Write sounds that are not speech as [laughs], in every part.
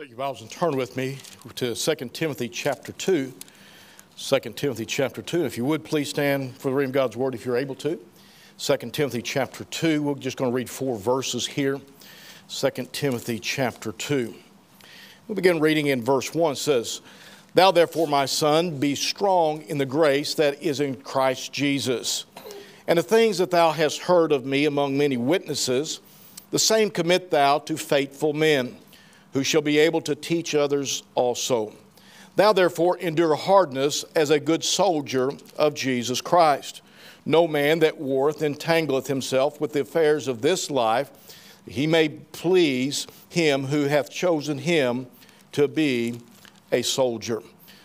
Take your Bibles and turn with me to 2 Timothy chapter 2. 2 Timothy chapter 2. If you would, please stand for the reading of God's word if you're able to. 2 Timothy chapter 2. We're just going to read four verses here. 2 Timothy chapter 2. We'll begin reading in verse 1. It says, Thou therefore, my son, be strong in the grace that is in Christ Jesus. And the things that thou hast heard of me among many witnesses, the same commit thou to faithful men who shall be able to teach others also. Thou therefore endure hardness as a good soldier of Jesus Christ. No man that warreth entangleth himself with the affairs of this life, he may please him who hath chosen him to be a soldier.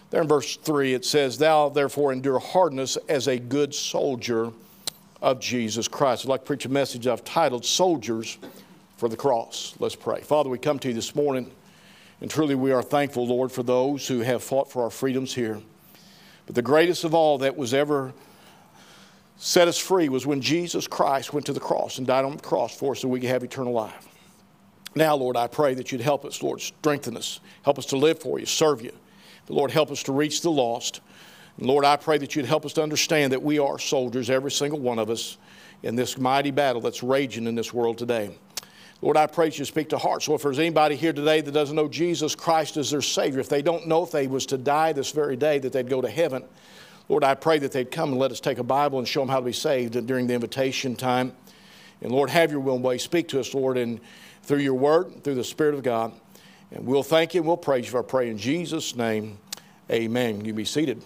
There in verse 3 it says, Thou therefore endure hardness as a good soldier of Jesus Christ. I'd like to preach a message I've titled Soldiers for the cross. Let's pray. Father, we come to you this morning, and truly we are thankful, Lord, for those who have fought for our freedoms here. But the greatest of all that was ever set us free was when Jesus Christ went to the cross and died on the cross for us so we could have eternal life. Now, Lord, I pray that you'd help us, Lord, strengthen us, help us to live for you, serve you. But Lord, help us to reach the lost. And Lord, I pray that you'd help us to understand that we are soldiers, every single one of us, in this mighty battle that's raging in this world today. Lord, I pray you speak to hearts. So if there's anybody here today that doesn't know Jesus Christ as their Savior, if they don't know if they was to die this very day that they'd go to heaven, Lord, I pray that they'd come and let us take a Bible and show them how to be saved during the invitation time. And Lord, have your will and way. Speak to us, Lord, and through your word, through the Spirit of God. And we'll thank you and we'll praise you for our prayer in Jesus' name. Amen. You be seated.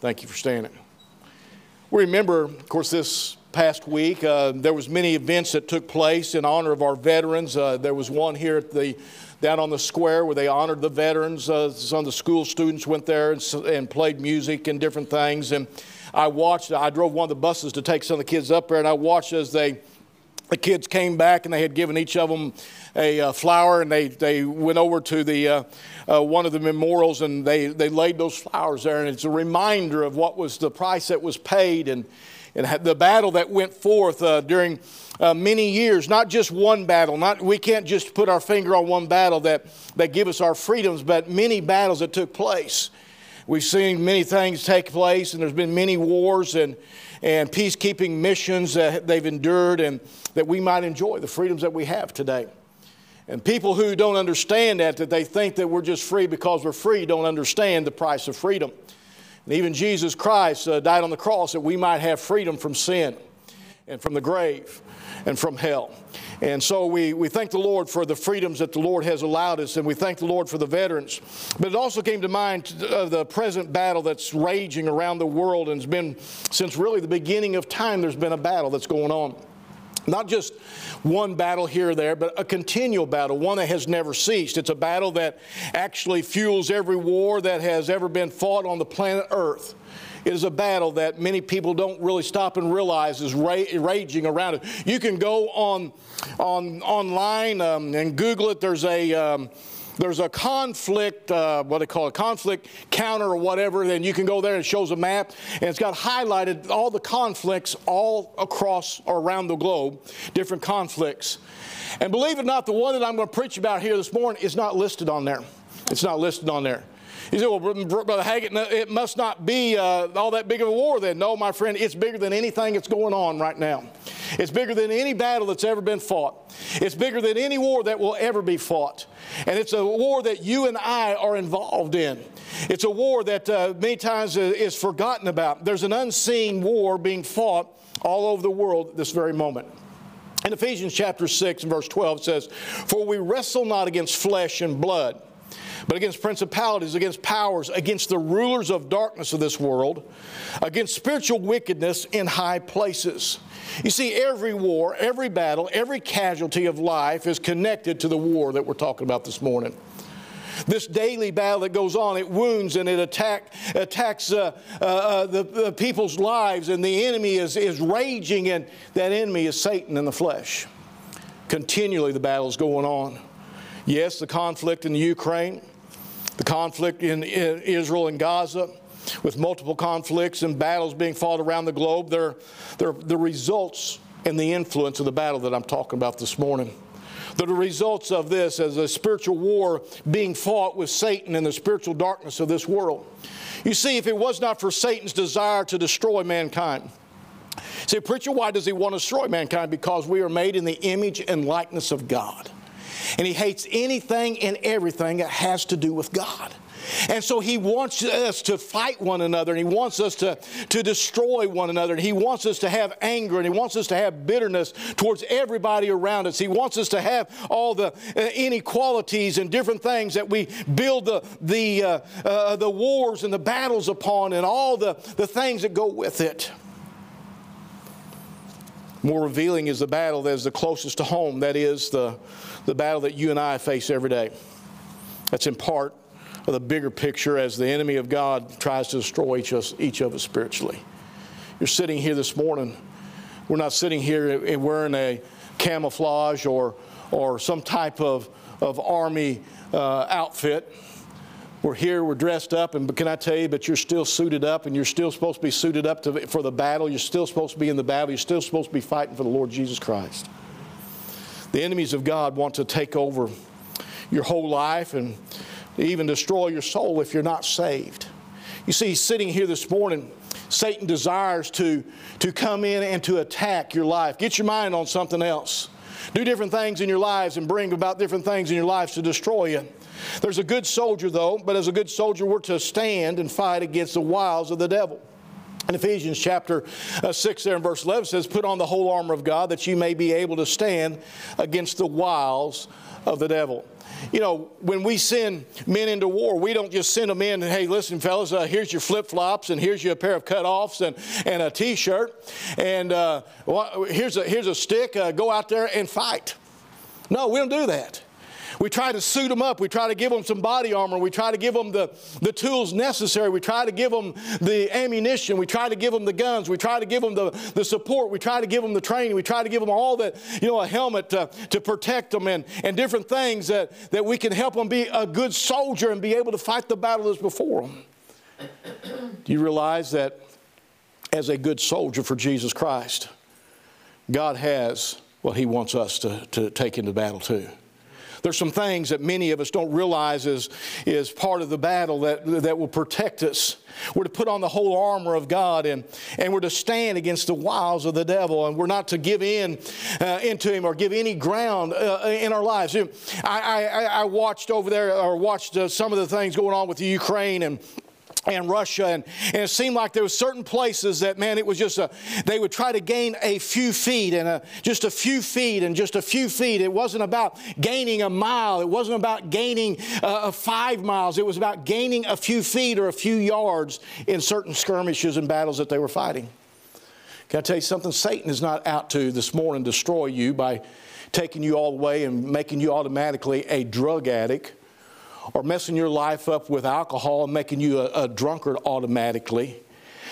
Thank you for standing. We remember, of course, this past week. Uh, there was many events that took place in honor of our veterans. Uh, there was one here at the down on the square where they honored the veterans. Uh, some of the school students went there and, and, played music and different things. And I watched. I drove one of the buses to take some of the kids up there, and I watched as they the kids came back and they had given each of them a uh, flower and they, they went over to the uh, uh, one of the memorials and they, they laid those flowers there and it's a reminder of what was the price that was paid and and the battle that went forth uh, during uh, many years, not just one battle. Not, we can't just put our finger on one battle that, that give us our freedoms, but many battles that took place. We've seen many things take place, and there's been many wars and, and peacekeeping missions that they've endured, and that we might enjoy the freedoms that we have today. And people who don't understand that, that they think that we're just free because we're free, don't understand the price of freedom. And even Jesus Christ uh, died on the cross that we might have freedom from sin and from the grave and from hell. And so we, we thank the Lord for the freedoms that the Lord has allowed us, and we thank the Lord for the veterans. But it also came to mind of the present battle that's raging around the world and has been since really the beginning of time, there's been a battle that's going on. Not just one battle here or there, but a continual battle, one that has never ceased. It's a battle that actually fuels every war that has ever been fought on the planet Earth. It is a battle that many people don't really stop and realize is ra- raging around it. You can go on, on online um, and Google it. There's a um, there's a conflict, uh, what they call a conflict counter or whatever, then you can go there and it shows a map and it's got highlighted all the conflicts all across or around the globe, different conflicts. And believe it or not, the one that I'm going to preach about here this morning is not listed on there. It's not listed on there. You say, well, Brother Haggett, it must not be uh, all that big of a war then. No, my friend, it's bigger than anything that's going on right now. It's bigger than any battle that's ever been fought. It's bigger than any war that will ever be fought. And it's a war that you and I are involved in. It's a war that uh, many times is forgotten about. There's an unseen war being fought all over the world this very moment. In Ephesians chapter 6 and verse 12 it says, For we wrestle not against flesh and blood but against principalities, against powers, against the rulers of darkness of this world, against spiritual wickedness in high places. You see, every war, every battle, every casualty of life is connected to the war that we're talking about this morning. This daily battle that goes on, it wounds and it attack, attacks uh, uh, uh, the, the people's lives, and the enemy is, is raging, and that enemy is Satan in the flesh. Continually, the battle is going on. Yes, the conflict in the Ukraine, the conflict in Israel and Gaza, with multiple conflicts and battles being fought around the globe, they're, they're the results and the influence of the battle that I'm talking about this morning. the results of this as a spiritual war being fought with Satan and the spiritual darkness of this world. You see, if it was not for Satan's desire to destroy mankind, Say, preacher, why does he want to destroy mankind? Because we are made in the image and likeness of God. And he hates anything and everything that has to do with God. And so he wants us to fight one another, and he wants us to, to destroy one another, and he wants us to have anger, and he wants us to have bitterness towards everybody around us. He wants us to have all the uh, inequalities and different things that we build the, the, uh, uh, the wars and the battles upon, and all the, the things that go with it. More revealing is the battle that is the closest to home. That is the, the battle that you and I face every day. That's in part of the bigger picture as the enemy of God tries to destroy each of us, each of us spiritually. You're sitting here this morning. We're not sitting here wearing a camouflage or, or some type of, of army uh, outfit. We're here, we're dressed up, and can I tell you, but you're still suited up, and you're still supposed to be suited up to, for the battle. You're still supposed to be in the battle. You're still supposed to be fighting for the Lord Jesus Christ. The enemies of God want to take over your whole life and even destroy your soul if you're not saved. You see, sitting here this morning, Satan desires to, to come in and to attack your life. Get your mind on something else. Do different things in your lives and bring about different things in your lives to destroy you. There's a good soldier, though, but as a good soldier, we're to stand and fight against the wiles of the devil. In Ephesians chapter uh, 6 there in verse 11 says, Put on the whole armor of God that you may be able to stand against the wiles of the devil. You know, when we send men into war, we don't just send them in and, hey, listen, fellas, uh, here's your flip flops and here's your pair of cutoffs and, and a t shirt and uh, here's, a, here's a stick, uh, go out there and fight. No, we don't do that. We try to suit them up. We try to give them some body armor. We try to give them the, the tools necessary. We try to give them the ammunition. We try to give them the guns. We try to give them the, the support. We try to give them the training. We try to give them all that, you know, a helmet to, to protect them and, and different things that, that we can help them be a good soldier and be able to fight the battle that's before them. Do you realize that as a good soldier for Jesus Christ, God has what He wants us to, to take into battle too? There's some things that many of us don't realize is, is part of the battle that, that will protect us. We're to put on the whole armor of God and, and we're to stand against the wiles of the devil and we're not to give in uh, into him or give any ground uh, in our lives. I, I, I watched over there or watched uh, some of the things going on with the Ukraine and and Russia, and, and, it seemed like there were certain places that, man, it was just a, they would try to gain a few feet and a, just a few feet and just a few feet. It wasn't about gaining a mile. It wasn't about gaining uh, five miles. It was about gaining a few feet or a few yards in certain skirmishes and battles that they were fighting. Can I tell you something? Satan is not out to this morning destroy you by taking you all the way and making you automatically a drug addict or messing your life up with alcohol and making you a, a drunkard automatically.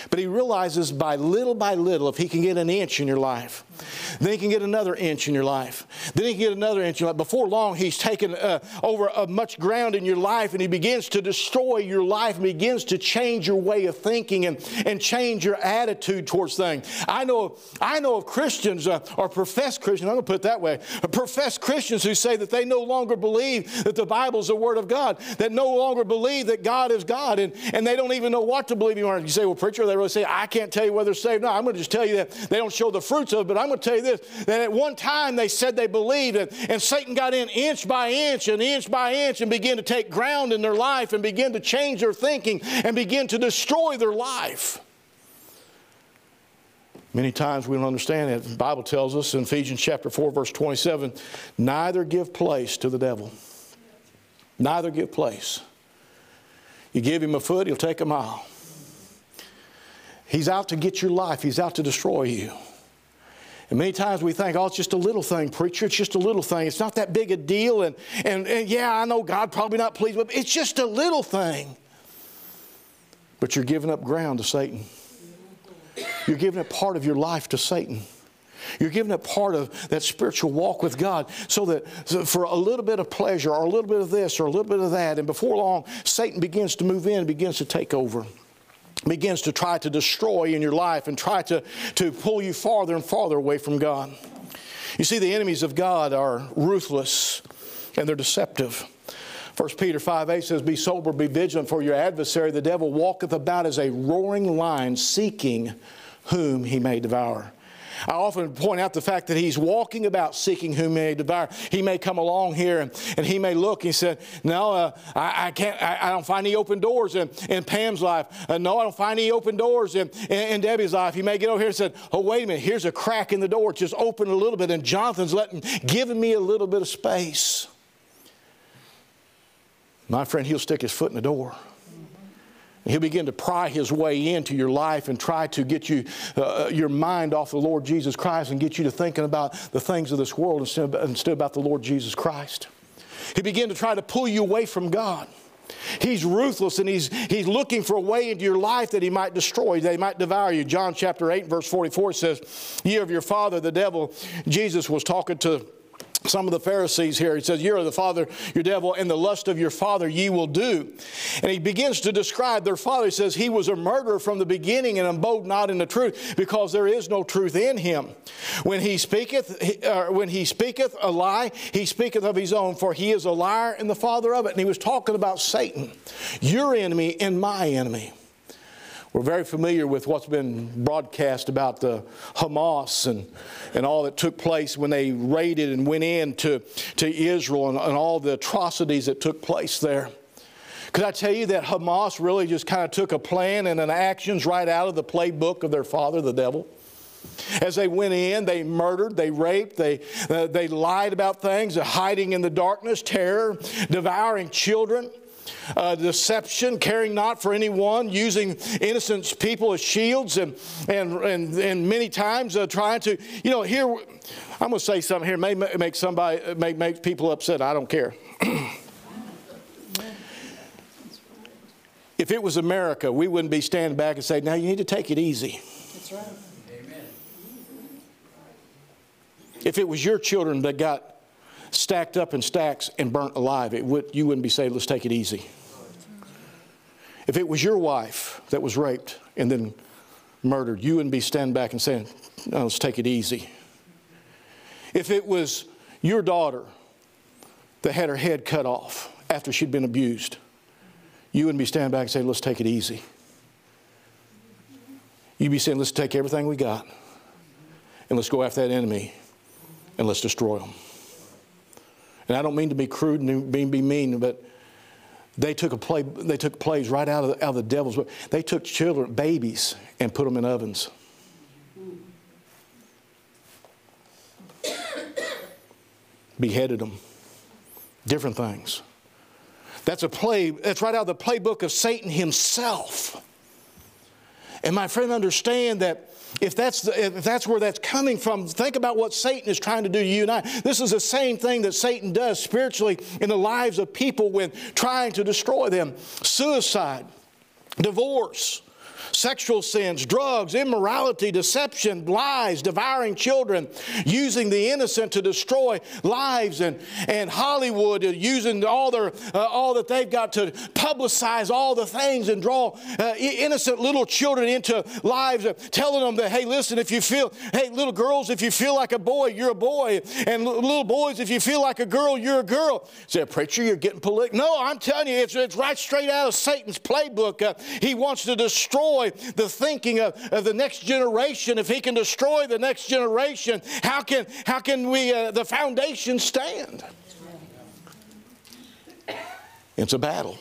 But he realizes by little by little, if he can get an inch in your life, then he can get another inch in your life. Then he can get another inch in your life. Before long, he's taken uh, over a much ground in your life and he begins to destroy your life and begins to change your way of thinking and, and change your attitude towards things. I know, I know of Christians uh, or professed Christians, I'm going to put it that way, professed Christians who say that they no longer believe that the Bible is the Word of God, that no longer believe that God is God, and, and they don't even know what to believe anymore. You say, well, preacher, they really say, I can't tell you whether they're saved. No, I'm going to just tell you that they don't show the fruits of it, but I'm going to tell you this that at one time they said they believed, and, and Satan got in inch by inch and inch by inch and began to take ground in their life and begin to change their thinking and begin to destroy their life. Many times we don't understand it. The Bible tells us in Ephesians chapter 4, verse 27 neither give place to the devil. Neither give place. You give him a foot, he'll take a mile. He's out to get your life, he's out to destroy you. And many times we think, oh, it's just a little thing, preacher. It's just a little thing. It's not that big a deal. And, and, and yeah, I know God probably not pleased with It's just a little thing. But you're giving up ground to Satan. You're giving up part of your life to Satan. You're giving up part of that spiritual walk with God so that for a little bit of pleasure or a little bit of this or a little bit of that, and before long, Satan begins to move in and begins to take over begins to try to destroy in your life and try to, to pull you farther and farther away from God. You see, the enemies of God are ruthless and they're deceptive. 1 Peter 5 8 says, Be sober, be vigilant, for your adversary, the devil, walketh about as a roaring lion, seeking whom he may devour. I often point out the fact that he's walking about seeking whom he may devour. He may come along here and, and he may look. He said, "No, uh, I, I, can't. I, I, don't find any open doors in, in Pam's life. Uh, no, I don't find any open doors in, in, in, Debbie's life." He may get over here and said, "Oh, wait a minute. Here's a crack in the door. It's Just open a little bit." And Jonathan's letting, giving me a little bit of space. My friend, he'll stick his foot in the door. He'll begin to pry his way into your life and try to get you, uh, uh, your mind off the Lord Jesus Christ and get you to thinking about the things of this world instead of, instead about the Lord Jesus Christ. He begin to try to pull you away from God. He's ruthless and he's, he's looking for a way into your life that he might destroy, that he might devour you. John chapter 8, verse 44 says, Ye of your father, the devil, Jesus was talking to some of the Pharisees here. He says, You are the father, your devil, and the lust of your father ye will do. And he begins to describe their father. He says, He was a murderer from the beginning and abode not in the truth, because there is no truth in him. When he speaketh, uh, when he speaketh a lie, he speaketh of his own, for he is a liar and the father of it. And he was talking about Satan, your enemy and my enemy. We're very familiar with what's been broadcast about the Hamas and, and all that took place when they raided and went in to, to Israel and, and all the atrocities that took place there. Could I tell you that Hamas really just kind of took a plan and an actions right out of the playbook of their father, the devil? As they went in, they murdered, they raped, they, uh, they lied about things, hiding in the darkness, terror, devouring children uh, deception, caring not for anyone, using innocent people as shields, and, and, and, and many times uh, trying to, you know, here, I'm going to say something here, may make somebody, make, make people upset. I don't care. if it was America, we wouldn't be standing back and saying, now you need to take it easy. That's right. Amen. If it was your children that got stacked up in stacks and burnt alive, it would, you wouldn't be saying, let's take it easy. If it was your wife that was raped and then murdered, you wouldn't be standing back and saying, no, let's take it easy. If it was your daughter that had her head cut off after she'd been abused, you wouldn't be standing back and saying, let's take it easy. You'd be saying, let's take everything we got and let's go after that enemy and let's destroy them. And I don't mean to be crude and be mean, but they took a play, they took plays right out of, the, out of the devil's book. They took children, babies, and put them in ovens. Beheaded them. Different things. That's a play, that's right out of the playbook of Satan himself. And my friend, understand that if that's, the, if that's where that's coming from, think about what Satan is trying to do to you and I. This is the same thing that Satan does spiritually in the lives of people when trying to destroy them suicide, divorce, sexual sins, drugs, immorality, deception, lies, devouring children, using the innocent to destroy lives, and, and Hollywood using all, their, uh, all that they've got to publicize all the things and draw uh, innocent little children into lives, uh, telling them that, hey, listen, if you feel, hey, little girls, if you feel like a boy, you're a boy, and little boys, if you feel like a girl, you're a girl. Say, preacher, you're getting political. No, I'm telling you, it's, it's right straight out of Satan's playbook. Uh, he wants to destroy destroy the thinking of, of the next generation, if he can destroy the next generation, how can, how can we, uh, the foundation stand? It's a battle.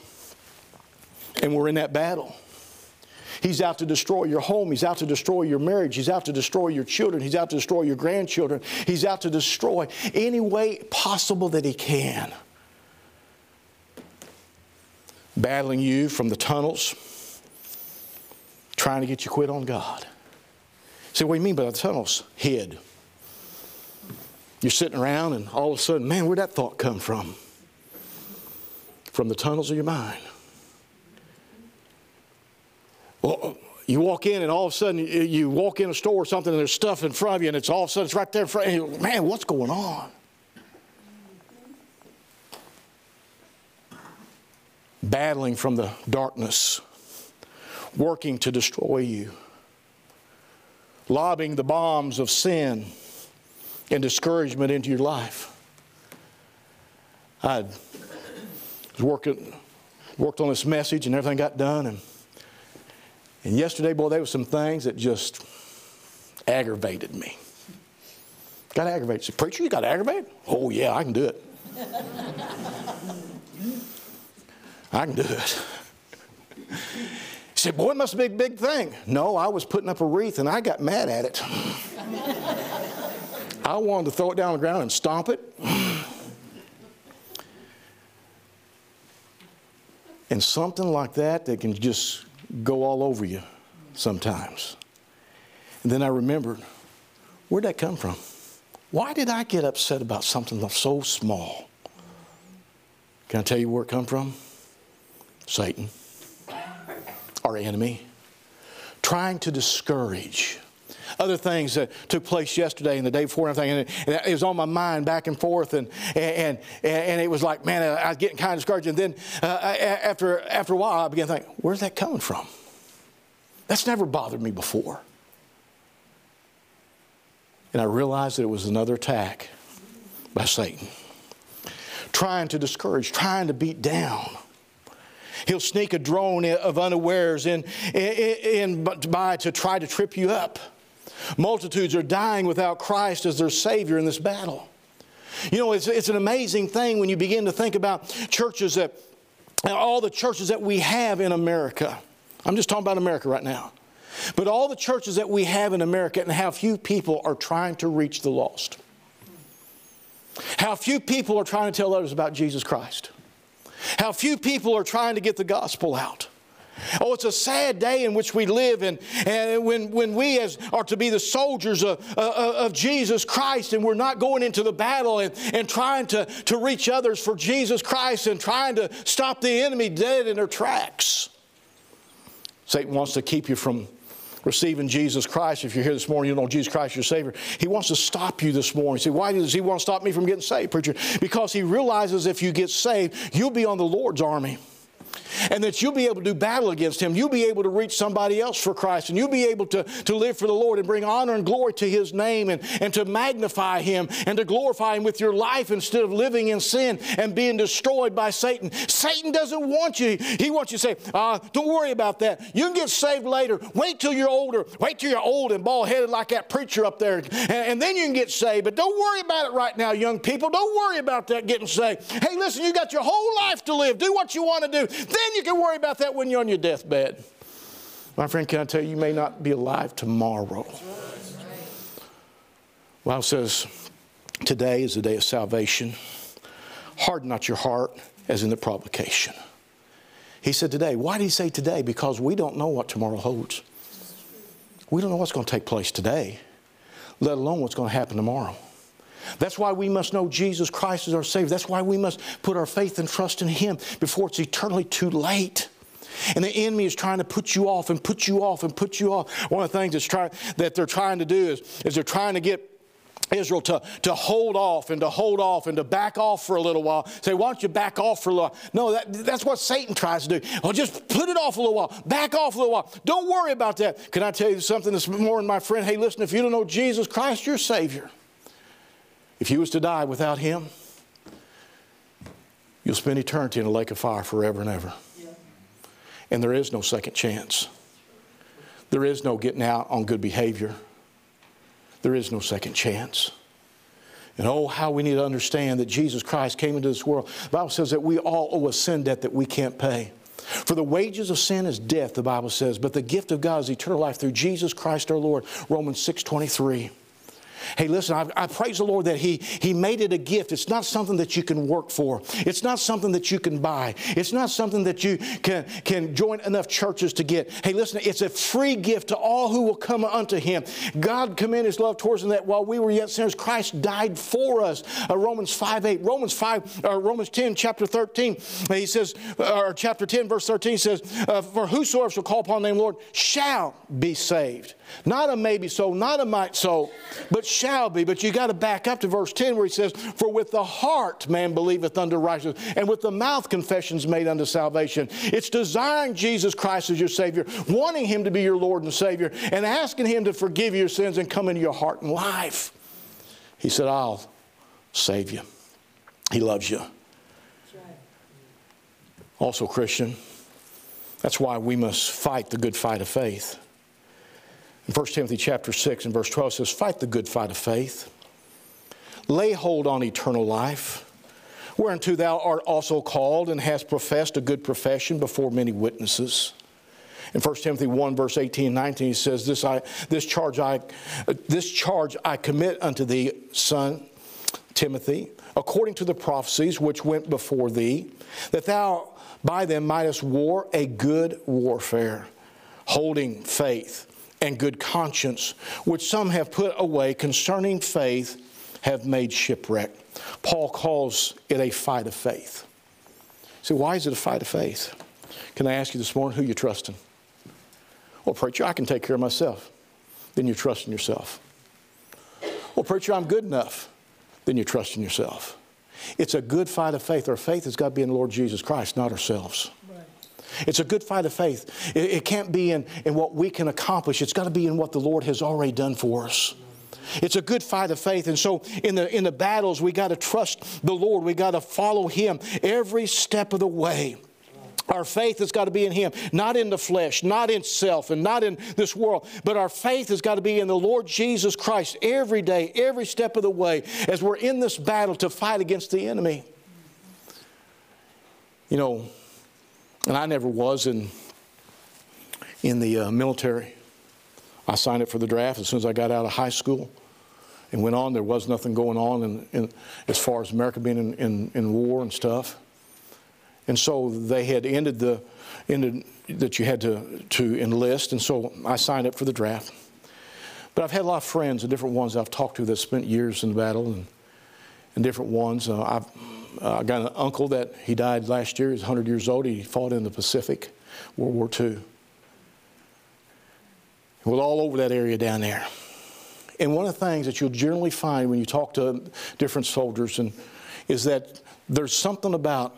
And we're in that battle. He's out to destroy your home. He's out to destroy your marriage. He's out to destroy your children. He's out to destroy your grandchildren. He's out to destroy any way possible that he can. Battling you from the tunnels trying to get you quit on God. See, what do you mean by the tunnels? Head. You're sitting around and all of a sudden, man, where'd that thought come from? From the tunnels of your mind. Well, you walk in and all of a sudden you walk in a store or something and there's stuff in front of you and it's all of a sudden it's right there in front of you. Man, what's going on? Battling from the darkness working to destroy you, lobbing the bombs of sin and discouragement into your life. I was working, worked on this message and everything got done. And, and yesterday, boy, there were some things that just aggravated me. Got aggravated. Said, Preacher, you got aggravated? Oh, yeah, I can do it. [laughs] I can do it. [laughs] Said, Boy, it must be a big thing. No, I was putting up a wreath and I got mad at it. I wanted to throw it down on the ground and stomp it. and something like that that can just go all over you sometimes. And then I remembered, where'd that come from? Why did I get upset about something so small? Can I tell you where it come from? Satan our enemy, trying to discourage. Other things that took place yesterday and the day before and everything, and it, was on my mind back and forth, and, and, and, it was like, man, I was getting kind of discouraged. And then uh, after, after a while, I began to think, where's that coming from? That's never bothered me before. And I realized that it was another attack by Satan, trying to discourage, trying to beat down. He'll sneak a drone of unawares in, in, in by to try to trip you up. Multitudes are dying without Christ as their Savior in this battle. You know, it's, it's an amazing thing when you begin to think about churches that, all the churches that we have in America. I'm just talking about America right now. But all the churches that we have in America and how few people are trying to reach the lost. How few people are trying to tell others about Jesus Christ. How few people are trying to get the gospel out. Oh, it's a sad day in which we live, and, and when, when we as are to be the soldiers of, of, of Jesus Christ, and we're not going into the battle and, and trying to, to reach others for Jesus Christ and trying to stop the enemy dead in their tracks. Satan wants to keep you from receiving Jesus Christ, if you're here this morning, you know Jesus Christ your Savior, he wants to stop you this morning. See, why does he want to stop me from getting saved, preacher? Because he realizes if you get saved, you'll be on the Lord's army and that you'll be able to do battle against him. You'll be able to reach somebody else for Christ, and you'll be able to, to live for the Lord and bring honor and glory to his name and, and to magnify him and to glorify him with your life instead of living in sin and being destroyed by Satan. Satan doesn't want you. He wants you to say, uh, don't worry about that. You can get saved later. Wait till you're older. Wait till you're old and bald headed like that preacher up there, and, and then you can get saved. But don't worry about it right now, young people. Don't worry about that getting saved. Hey, listen, you got your whole life to live. Do what you want to do. Then you can worry about that when you're on your deathbed. My friend, can I tell you, you may not be alive tomorrow. Bible says, today is the day of salvation. Harden not your heart as in the provocation. He said today. Why did he say today? Because we don't know what tomorrow holds. We don't know what's going to take place today, let alone what's going to happen tomorrow. That's why we must know Jesus Christ is our Savior. That's why we must put our faith and trust in Him before it's eternally too late. And the enemy is trying to put you off and put you off and put you off. One of the things that's try, that they're trying to do is, is they're trying to get Israel to, to hold off and to hold off and to back off for a little while. Say, why don't you back off for a little while? No, that, that's what Satan tries to do. Well, just put it off a little while. Back off a little while. Don't worry about that. Can I tell you something this morning, my friend? Hey, listen, if you don't know Jesus Christ, your Savior, if you was to die without him, you'll spend eternity in a lake of fire forever and ever. And there is no second chance. There is no getting out on good behavior. There is no second chance. And oh, how we need to understand that Jesus Christ came into this world. The Bible says that we all owe a sin debt that we can't pay. For the wages of sin is death, the Bible says, but the gift of God is eternal life through Jesus Christ our Lord. Romans 6 23. Hey, listen, I, I, praise the Lord that he, he made it a gift. It's not something that you can work for. It's not something that you can buy. It's not something that you can, can join enough churches to get. Hey, listen, it's a free gift to all who will come unto him. God commended his love towards us that while we were yet sinners, Christ died for us. Uh, Romans 5 8. Romans 5, uh, Romans 10, chapter 13, he says, or chapter 10, verse 13 says, uh, For whosoever shall call upon the name of the Lord shall be saved. Not a maybe so, not a might so, but shall be. But you got to back up to verse 10 where he says, For with the heart man believeth unto righteousness, and with the mouth confessions made unto salvation. It's desiring Jesus Christ as your Savior, wanting Him to be your Lord and Savior, and asking Him to forgive your sins and come into your heart and life. He said, I'll save you. He loves you. Also, Christian, that's why we must fight the good fight of faith. In 1 Timothy chapter 6 and verse 12 says, Fight the good fight of faith. Lay hold on eternal life, whereunto thou art also called and hast professed a good profession before many witnesses. In 1 Timothy 1, verse 18 and 19, he says, This, I, this, charge I, this charge I commit unto thee, son Timothy, according to the prophecies which went before thee, that thou by them mightest war a good warfare, holding faith and good conscience, which some have put away concerning faith, have made shipwreck. Paul calls it a fight of faith. So, why is it a fight of faith? Can I ask you this morning who you're trusting? Well, preacher, I can take care of myself. Then you're trusting yourself. Well, preacher, I'm good enough. Then you're trusting yourself. It's a good fight of faith. Our faith has got to be in the Lord Jesus Christ, not ourselves. It's a good fight of faith. It, it can't be in, in what we can accomplish, it's got to be in what the Lord has already done for us. It's a good fight of faith. And so in the, in the battles, we got to trust the Lord. We got to follow Him every step of the way. Our faith has got to be in Him, not in the flesh, not in self, and not in this world, but our faith has got to be in the Lord Jesus Christ every day, every step of the way, as we're in this battle to fight against the enemy. You know, and I never was in, in the uh, military. I signed up for the draft as soon as I got out of high school and went on. There was nothing going on in, in, as far as America being in, in, in war and stuff. And so they had ended the ended that you had to, to enlist, and so I signed up for the draft. But I've had a lot of friends and different ones I've talked to that spent years in battle and, and different ones. Uh, I've uh, got an uncle that he died last year. He's 100 years old. He fought in the Pacific, World War II. Well, all over that area down there. And one of the things that you'll generally find when you talk to different soldiers and, is that there's something about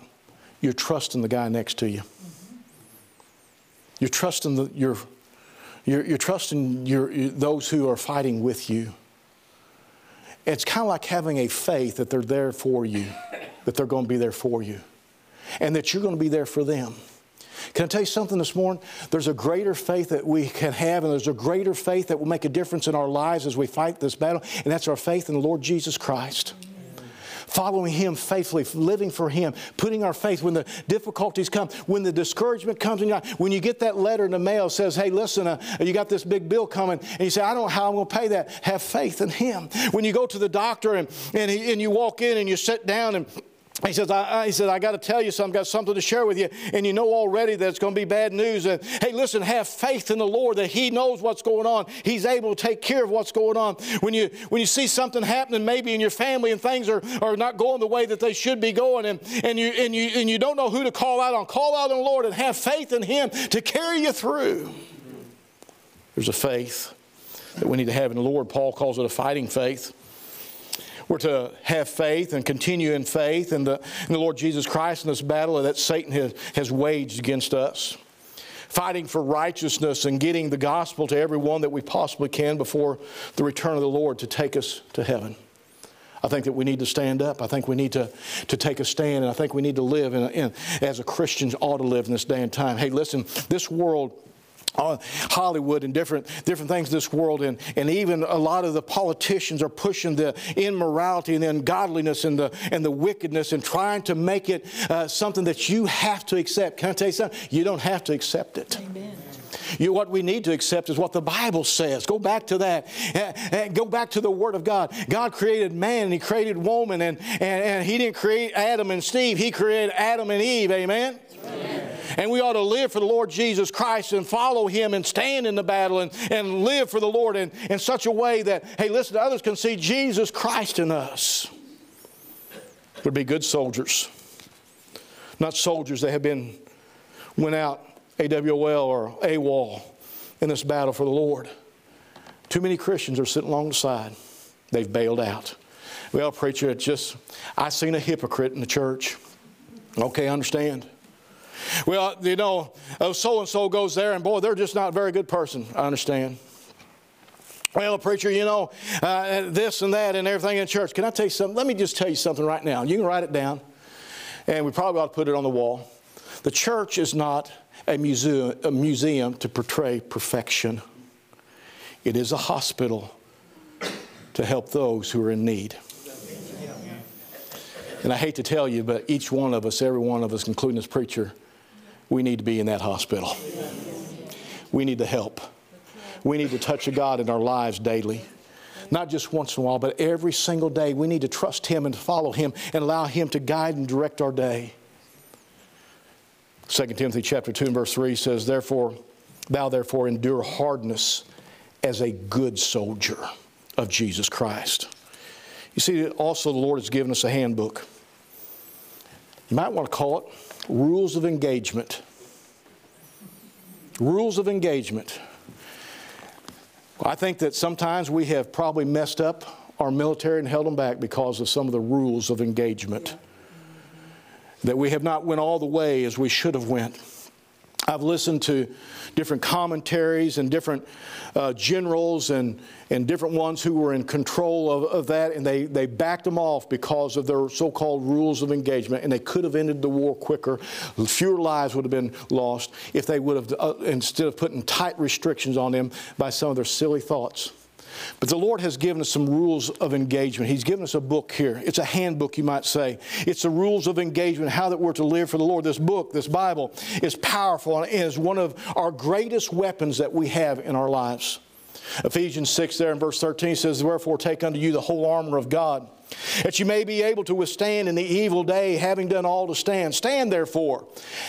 you're trusting the guy next to you. You're trusting the, you're, you're, you're trusting your, those who are fighting with you. It's kind of like having a faith that they're there for you, that they're going to be there for you, and that you're going to be there for them. Can I tell you something this morning? There's a greater faith that we can have, and there's a greater faith that will make a difference in our lives as we fight this battle, and that's our faith in the Lord Jesus Christ following Him faithfully, living for Him, putting our faith when the difficulties come, when the discouragement comes in your life, when you get that letter in the mail says, hey, listen, uh, you got this big bill coming, and you say, I don't know how I'm going to pay that. Have faith in Him. When you go to the doctor and, and, he, and you walk in and you sit down and he says, I, he says, I got to tell you something, I've got something to share with you. And you know already that it's going to be bad news. And hey, listen, have faith in the Lord that He knows what's going on. He's able to take care of what's going on. When you, when you see something happening maybe in your family and things are, are not going the way that they should be going and, and, you, and, you, and you don't know who to call out on, call out on the Lord and have faith in Him to carry you through. There's a faith that we need to have in the Lord. Paul calls it a fighting faith. We're to have faith and continue in faith in the, in the Lord Jesus Christ in this battle that Satan has, has waged against us. Fighting for righteousness and getting the gospel to everyone that we possibly can before the return of the Lord to take us to heaven. I think that we need to stand up. I think we need to, to take a stand, and I think we need to live in, in, as a Christian ought to live in this day and time. Hey, listen, this world uh, Hollywood and different different things in this world, and, and even a lot of the politicians are pushing the immorality and the ungodliness and the and the wickedness and trying to make it uh, something that you have to accept. Can I tell you something? You don't have to accept it. Amen. You, what we need to accept is what the Bible says. Go back to that. Go back to the Word of God. God created man and He created woman, and, and, and He didn't create Adam and Steve, He created Adam and Eve. Amen? Amen. And we ought to live for the Lord Jesus Christ and follow Him and stand in the battle and, and live for the Lord in, in such a way that, hey, listen, others can see Jesus Christ in us. Would be good soldiers, not soldiers that have been went out AWOL or AWOL in this battle for the Lord. Too many Christians are sitting alongside. They've bailed out. Well, preacher, it's just, I seen a hypocrite in the church. Okay, understand. Well, you know, so and so goes there, and boy, they're just not a very good person. I understand. well, preacher, you know, uh, this and that and everything in church. Can I tell you something? Let me just tell you something right now. You can write it down, and we probably ought to put it on the wall. The church is not a museum, a museum to portray perfection, it is a hospital to help those who are in need. And I hate to tell you, but each one of us, every one of us, including this preacher, we need to be in that hospital. We need to help. We need to touch a God in our lives daily. Not just once in a while, but every single day. We need to trust Him and follow Him and allow Him to guide and direct our day. 2 Timothy chapter 2 and verse 3 says, Therefore, thou therefore endure hardness as a good soldier of Jesus Christ. You see, also the Lord has given us a handbook. You might want to call it Rules of Engagement. Rules of Engagement. I think that sometimes we have probably messed up our military and held them back because of some of the rules of engagement. That we have not went all the way as we should have went. I've listened to different commentaries and different uh, generals and, and different ones who were in control of, of that, and they, they backed them off because of their so called rules of engagement, and they could have ended the war quicker. Fewer lives would have been lost if they would have, uh, instead of putting tight restrictions on them by some of their silly thoughts. But the Lord has given us some rules of engagement. He's given us a book here. It's a handbook, you might say. It's the rules of engagement, how that we're to live for the Lord. This book, this Bible, is powerful and is one of our greatest weapons that we have in our lives. Ephesians 6 there in verse 13 says, Wherefore take unto you the whole armor of God, that you may be able to withstand in the evil day, having done all to stand. Stand therefore,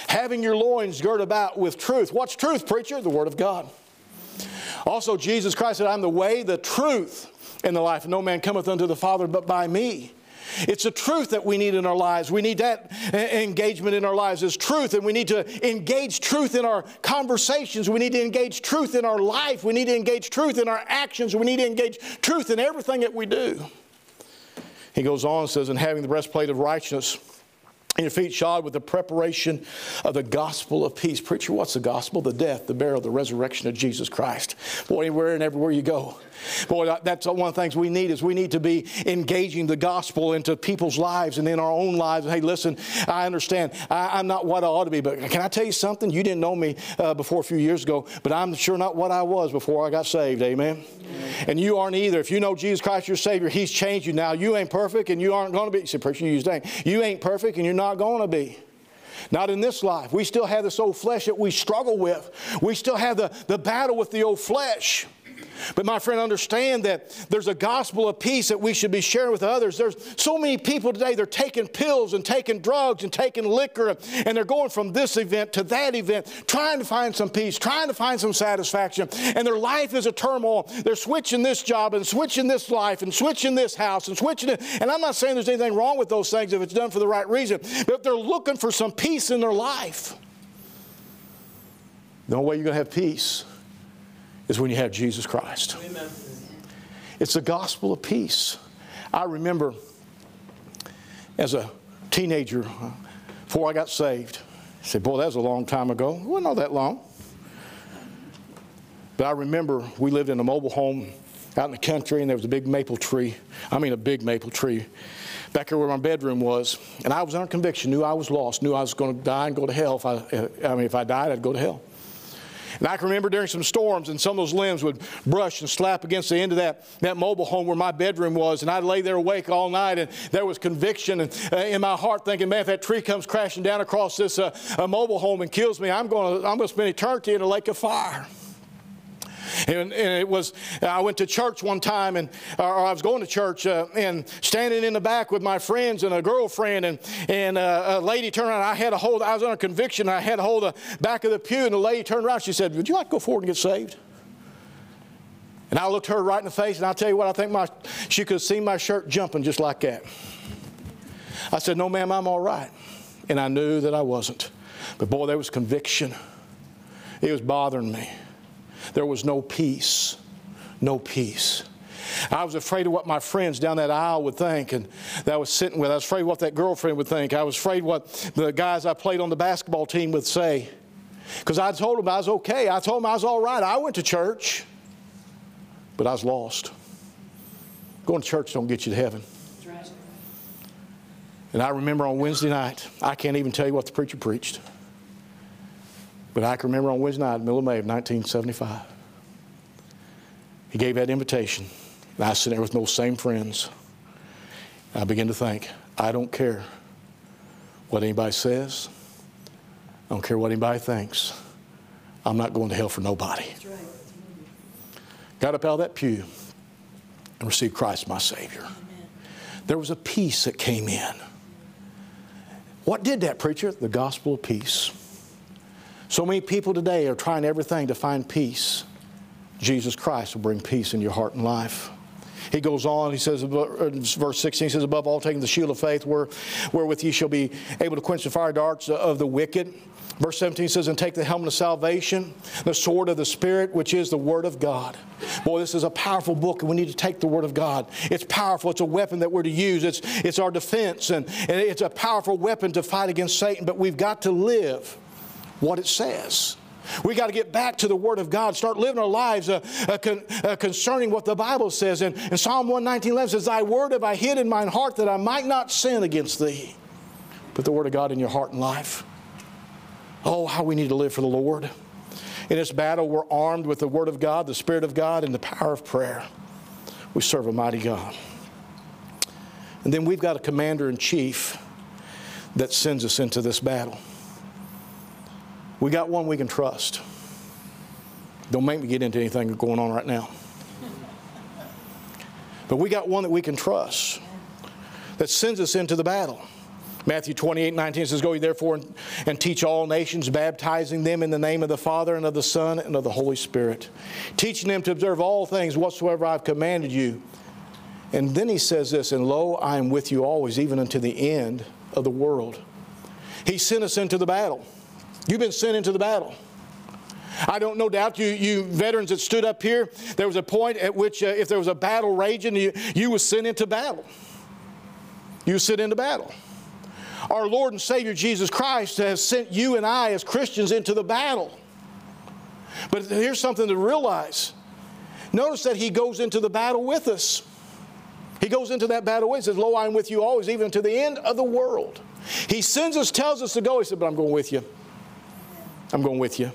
having your loins girt about with truth. What's truth, preacher? The Word of God. Also, Jesus Christ said, I'm the way, the truth, and the life. No man cometh unto the Father but by me. It's the truth that we need in our lives. We need that engagement in our lives as truth, and we need to engage truth in our conversations. We need to engage truth in our life. We need to engage truth in our actions. We need to engage truth in everything that we do. He goes on and says, and having the breastplate of righteousness and your feet shod with the preparation of the gospel of peace. Preacher, what's the gospel? The death, the burial, the resurrection of Jesus Christ. Boy, anywhere and everywhere you go. Boy, that's one of the things we need is we need to be engaging the gospel into people's lives and in our own lives. Hey, listen, I understand. I, am not what I ought to be, but can I tell you something? You didn't know me uh, before a few years ago, but I'm sure not what I was before I got saved. Amen. And you aren't either. If you know Jesus Christ, your Savior, He's changed you now. You ain't perfect and you aren't going to be. Say, Preacher, you saying you ain't perfect and you're not going to be. Not in this life. We still have this old flesh that we struggle with. We still have the, the battle with the old flesh. But my friend, understand that there's a gospel of peace that we should be sharing with others. There's so many people today, they're taking pills and taking drugs and taking liquor, and they're going from this event to that event, trying to find some peace, trying to find some satisfaction. And their life is a turmoil. They're switching this job and switching this life and switching this house and switching it. And I'm not saying there's anything wrong with those things if it's done for the right reason, but if they're looking for some peace in their life. The only way you're going to have peace is when you have Jesus Christ. Amen. It's the gospel of peace. I remember as a teenager, before I got saved, I said, Boy, that was a long time ago. It wasn't all that long. But I remember we lived in a mobile home out in the country, and there was a big maple tree. I mean, a big maple tree back here where my bedroom was. And I was under conviction, knew I was lost, knew I was going to die and go to hell. If I, I mean, if I died, I'd go to hell. And I can remember during some storms, and some of those limbs would brush and slap against the end of that, that mobile home where my bedroom was. And I'd lay there awake all night, and there was conviction and, uh, in my heart thinking, man, if that tree comes crashing down across this uh, mobile home and kills me, I'm going to I'm going to spend eternity in a lake of fire. And, and, it was, I went to church one time, and or I was going to church, uh, and standing in the back with my friends and a girlfriend, and, and uh, a lady turned around. I had a hold, I was under conviction. I had a hold of the back of the pew, and the lady turned around. She said, Would you like to go forward and get saved? And I looked her right in the face, and I'll tell you what, I think my, she could have seen my shirt jumping just like that. I said, No, ma'am, I'm all right. And I knew that I wasn't. But boy, there was conviction. It was bothering me. There was no peace. No peace. I was afraid of what my friends down that aisle would think and that I was sitting with. I was afraid what that girlfriend would think. I was afraid what the guys I played on the basketball team would say. Because I told them I was okay. I told them I was all right. I went to church. but I was lost. Going to church don't get you to heaven. And I remember on Wednesday night, I can't even tell you what the preacher preached. But I can remember on Wednesday night, middle of May of 1975, he gave that invitation. And I sat there with those same friends. I began to think, I don't care what anybody says. I don't care what anybody thinks. I'm not going to hell for nobody. Right. Got up out of that pew and received Christ my Savior. Amen. There was a peace that came in. What did that, preacher? The gospel of peace. So many people today are trying everything to find peace. Jesus Christ will bring peace in your heart and life. He goes on, he says, uh, verse 16, he says, above all, taking the shield of faith, where, wherewith ye shall be able to quench the fire darts of the wicked. Verse 17 says, and take the helmet of salvation, the sword of the Spirit, which is the Word of God. Boy, this is a powerful book, and we need to take the Word of God. It's powerful. It's a weapon that we're to use. It's, it's our defense, and, and it's a powerful weapon to fight against Satan, but we've got to live what it says. We got to get back to the Word of God, start living our lives uh, uh, con, uh, concerning what the Bible says. And, and Psalm 119 11 says, Thy Word have I hid in mine heart that I might not sin against Thee. Put the Word of God in your heart and life. Oh, how we need to live for the Lord. In this battle, we're armed with the Word of God, the Spirit of God, and the power of prayer. We serve a mighty God. And then we've got a commander in chief that sends us into this battle. We got one we can trust. Don't make me get into anything going on right now. But we got one that we can trust that sends us into the battle. Matthew 28 19 says, Go ye therefore and, and, teach all nations, baptizing them in the name of the Father and of the Son and of the Holy Spirit, teaching them to observe all things whatsoever I've commanded you. And then he says this, And lo, I am with you always, even unto the end of the world. He sent us into the battle. You've been sent into the battle. I don't no doubt you, you veterans that stood up here, there was a point at which uh, if there was a battle raging, you, you were sent into battle. You sit into battle. Our Lord and Savior Jesus Christ has sent you and I as Christians into the battle. But here's something to realize. Notice that He goes into the battle with us. He goes into that battle with us. He says, Lo, I am with you always, even to the end of the world. He sends us, tells us to go. He said, But I'm going with you. I'm going with you.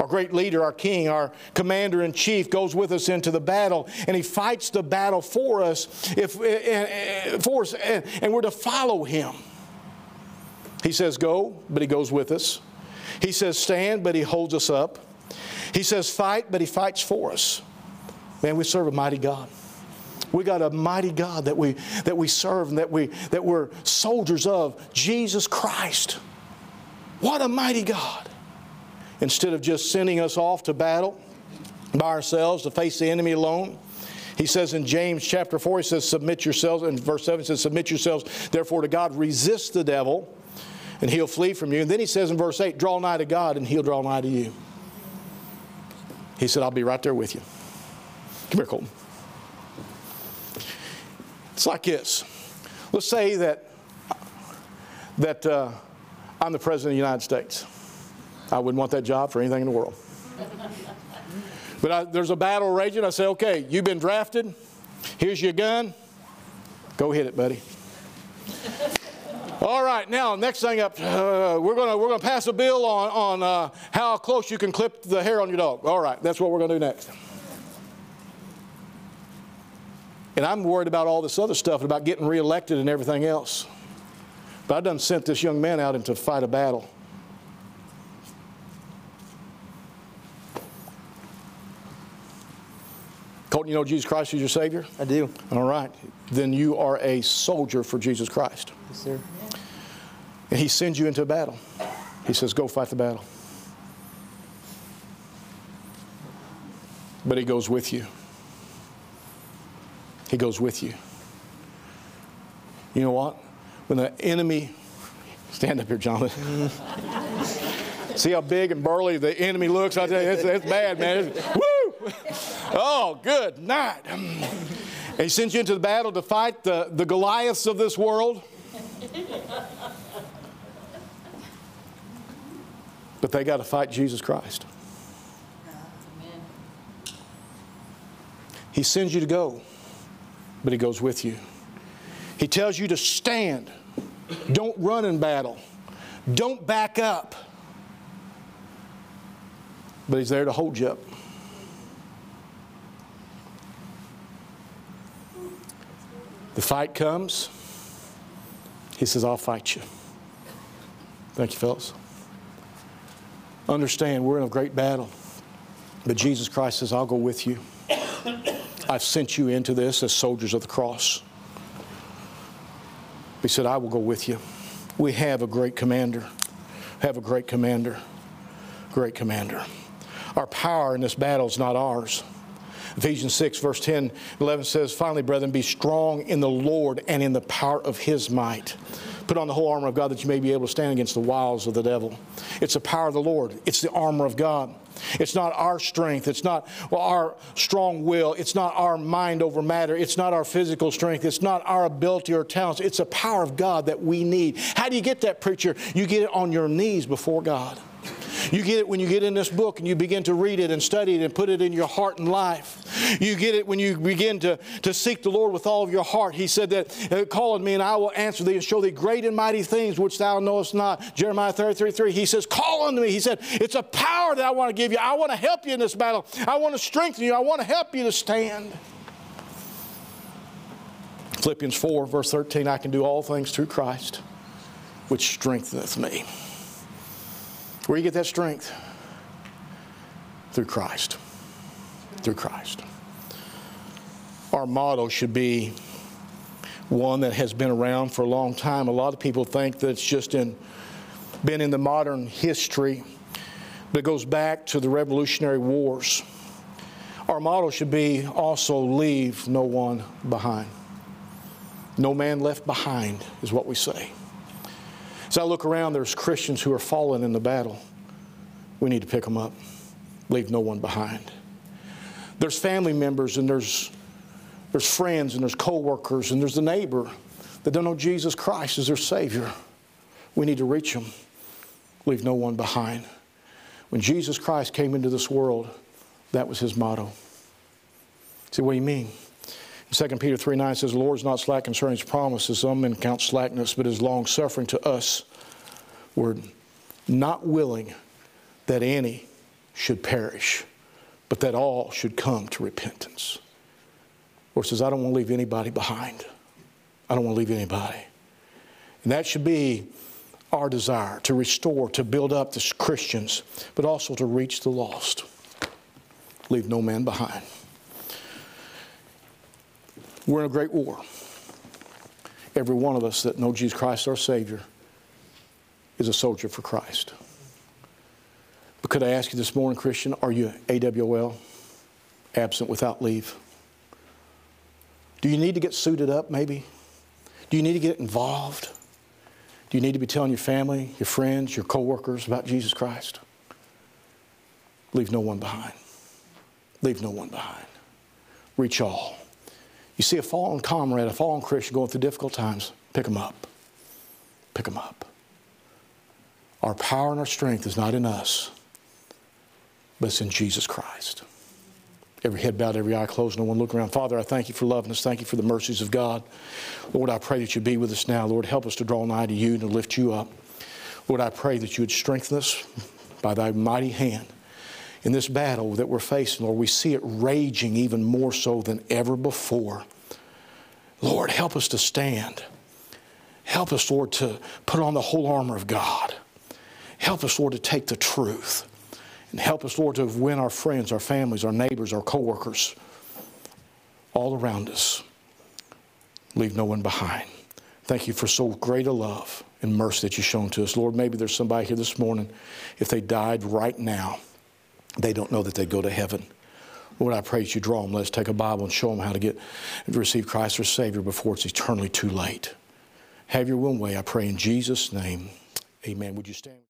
Our great leader, our king, our commander in chief goes with us into the battle and he fights the battle for us, if, eh, eh, eh, for us and, and we're to follow him. He says, Go, but he goes with us. He says, Stand, but he holds us up. He says, Fight, but he fights for us. Man, we serve a mighty God. We got a mighty God that we, that we serve and that, we, that we're soldiers of Jesus Christ. What a mighty God instead of just sending us off to battle by ourselves to face the enemy alone. He says in James chapter 4, he says, Submit yourselves, in verse 7, says, Submit yourselves, therefore, to God, resist the devil, and he'll flee from you. And then he says in verse 8, Draw nigh to God, and he'll draw nigh to you. He said, I'll be right there with you. Come here, Colton. It's like this. Let's say that, that uh, I'm the President of the United States. I wouldn't want that job for anything in the world. But I, there's a battle raging. I say, okay, you've been drafted. Here's your gun. Go hit it, buddy. All right, now next thing up, uh, we're gonna we're gonna pass a bill on on uh, how close you can clip the hair on your dog. All right, that's what we're gonna do next. And I'm worried about all this other stuff about getting reelected and everything else. But I done sent this young man out into fight a battle. Colton, you know Jesus Christ is your Savior? I do. All right. Then you are a soldier for Jesus Christ. Yes, sir. And He sends you into a battle. He says, Go fight the battle. But He goes with you. He goes with you. You know what? When the enemy, stand up here, Jonathan. [laughs] See how big and burly the enemy looks? I tell you, it's, it's bad, man. It's, woo! [laughs] Oh, good night. [laughs] And he sends you into the battle to fight the, the Goliaths of this world. [laughs] But they got to fight Jesus Christ. He sends you to go, but He goes with you. He tells you to stand. Don't run in battle. Don't back up. But He's there to hold you up. The fight comes. He says, I'll fight you. Thank you, fellas. Understand, we're in a great battle. But Jesus Christ says, I'll go with you. I've sent you into this as soldiers of the cross. He said, I will go with you. We have a great commander. Have a great commander. Great commander. Our power in this battle is not ours. Ephesians 6, verse 10, 11 says, Finally, brethren, be strong in the Lord and in the power of his might. Put on the whole armor of God that you may be able to stand against the wiles of the devil. It's the power of the Lord, it's the armor of God. It's not our strength. It's not our strong will. It's not our mind over matter. It's not our physical strength. It's not our ability or talents. It's the power of God that we need. How do you get that, preacher? You get it on your knees before God. You get it when you get in this book and you begin to read it and study it and put it in your heart and life. You get it when you begin to, to seek the Lord with all of your heart. He said that, uh, call on me and I will answer thee and show thee great and mighty things which thou knowest not. Jeremiah 33, 3. He says, call on me. He said, it's a power that I want to give you. I want to help you in this battle. I want to strengthen you. I want to help you to stand. Philippians 4, verse 13, I can do all things through Christ, which strengtheneth me. Where you get that strength? Through Christ. Through Christ. Our motto should be one that has been around for a long time. A lot of people think that it's just in, been in the modern history, but it goes back to the Revolutionary Wars. Our motto should be also leave no one behind. No man left behind is what we say. As I look around, there's Christians who are fallen in the battle. We need to pick them up, leave no one behind. There's family members and there's, there's friends and there's coworkers and there's the neighbor that don't know Jesus Christ as their Savior. We need to reach them, leave no one behind. When Jesus Christ came into this world, that was his motto. See, what do you mean? 2 Peter 3 9 says, The Lord is not slack concerning his promises. Some men count slackness, but is long suffering to us. We're not willing that any should perish, but that all should come to repentance. Lord says, I don't want to leave anybody behind. I don't want to leave anybody. And that should be our desire to restore, to build up the Christians, but also to reach the lost. Leave no man behind. We're in a great war. Every one of us that know Jesus Christ our Savior is a soldier for Christ. But could I ask you this morning, Christian, are you AWOL? Absent without leave? Do you need to get suited up, maybe? Do you need to get involved? Do you need to be telling your family, your friends, your coworkers about Jesus Christ? Leave no one behind. Leave no one behind. Reach all. You see a fallen comrade, a fallen Christian going through difficult times, pick them up. Pick them up. Our power and our strength is not in us, but it's in Jesus Christ. Every head bowed, every eye closed, no one look around. Father, I thank you for loving us. Thank you for the mercies of God. Lord, I pray that you be with us now. Lord, help us to draw nigh to you and to lift you up. Lord, I pray that you would strengthen us by thy mighty hand in this battle that we're facing, Lord, we see it raging even more so than ever before. Lord, help us to stand. Help us, Lord, to put on the whole armor of God. Help us, Lord, to take the truth. And help us, Lord, to win our friends, our families, our neighbors, our coworkers, all around us. Leave no one behind. Thank you for so great a love and mercy that you've shown to us. Lord, maybe there's somebody here this morning, if they died right now, they don't know that they go to heaven. Lord, I pray that you draw them. Let's take a Bible and show them how to get to receive Christ as Savior before it's eternally too late. Have your will way, I pray in Jesus' name. Amen. Would you stand?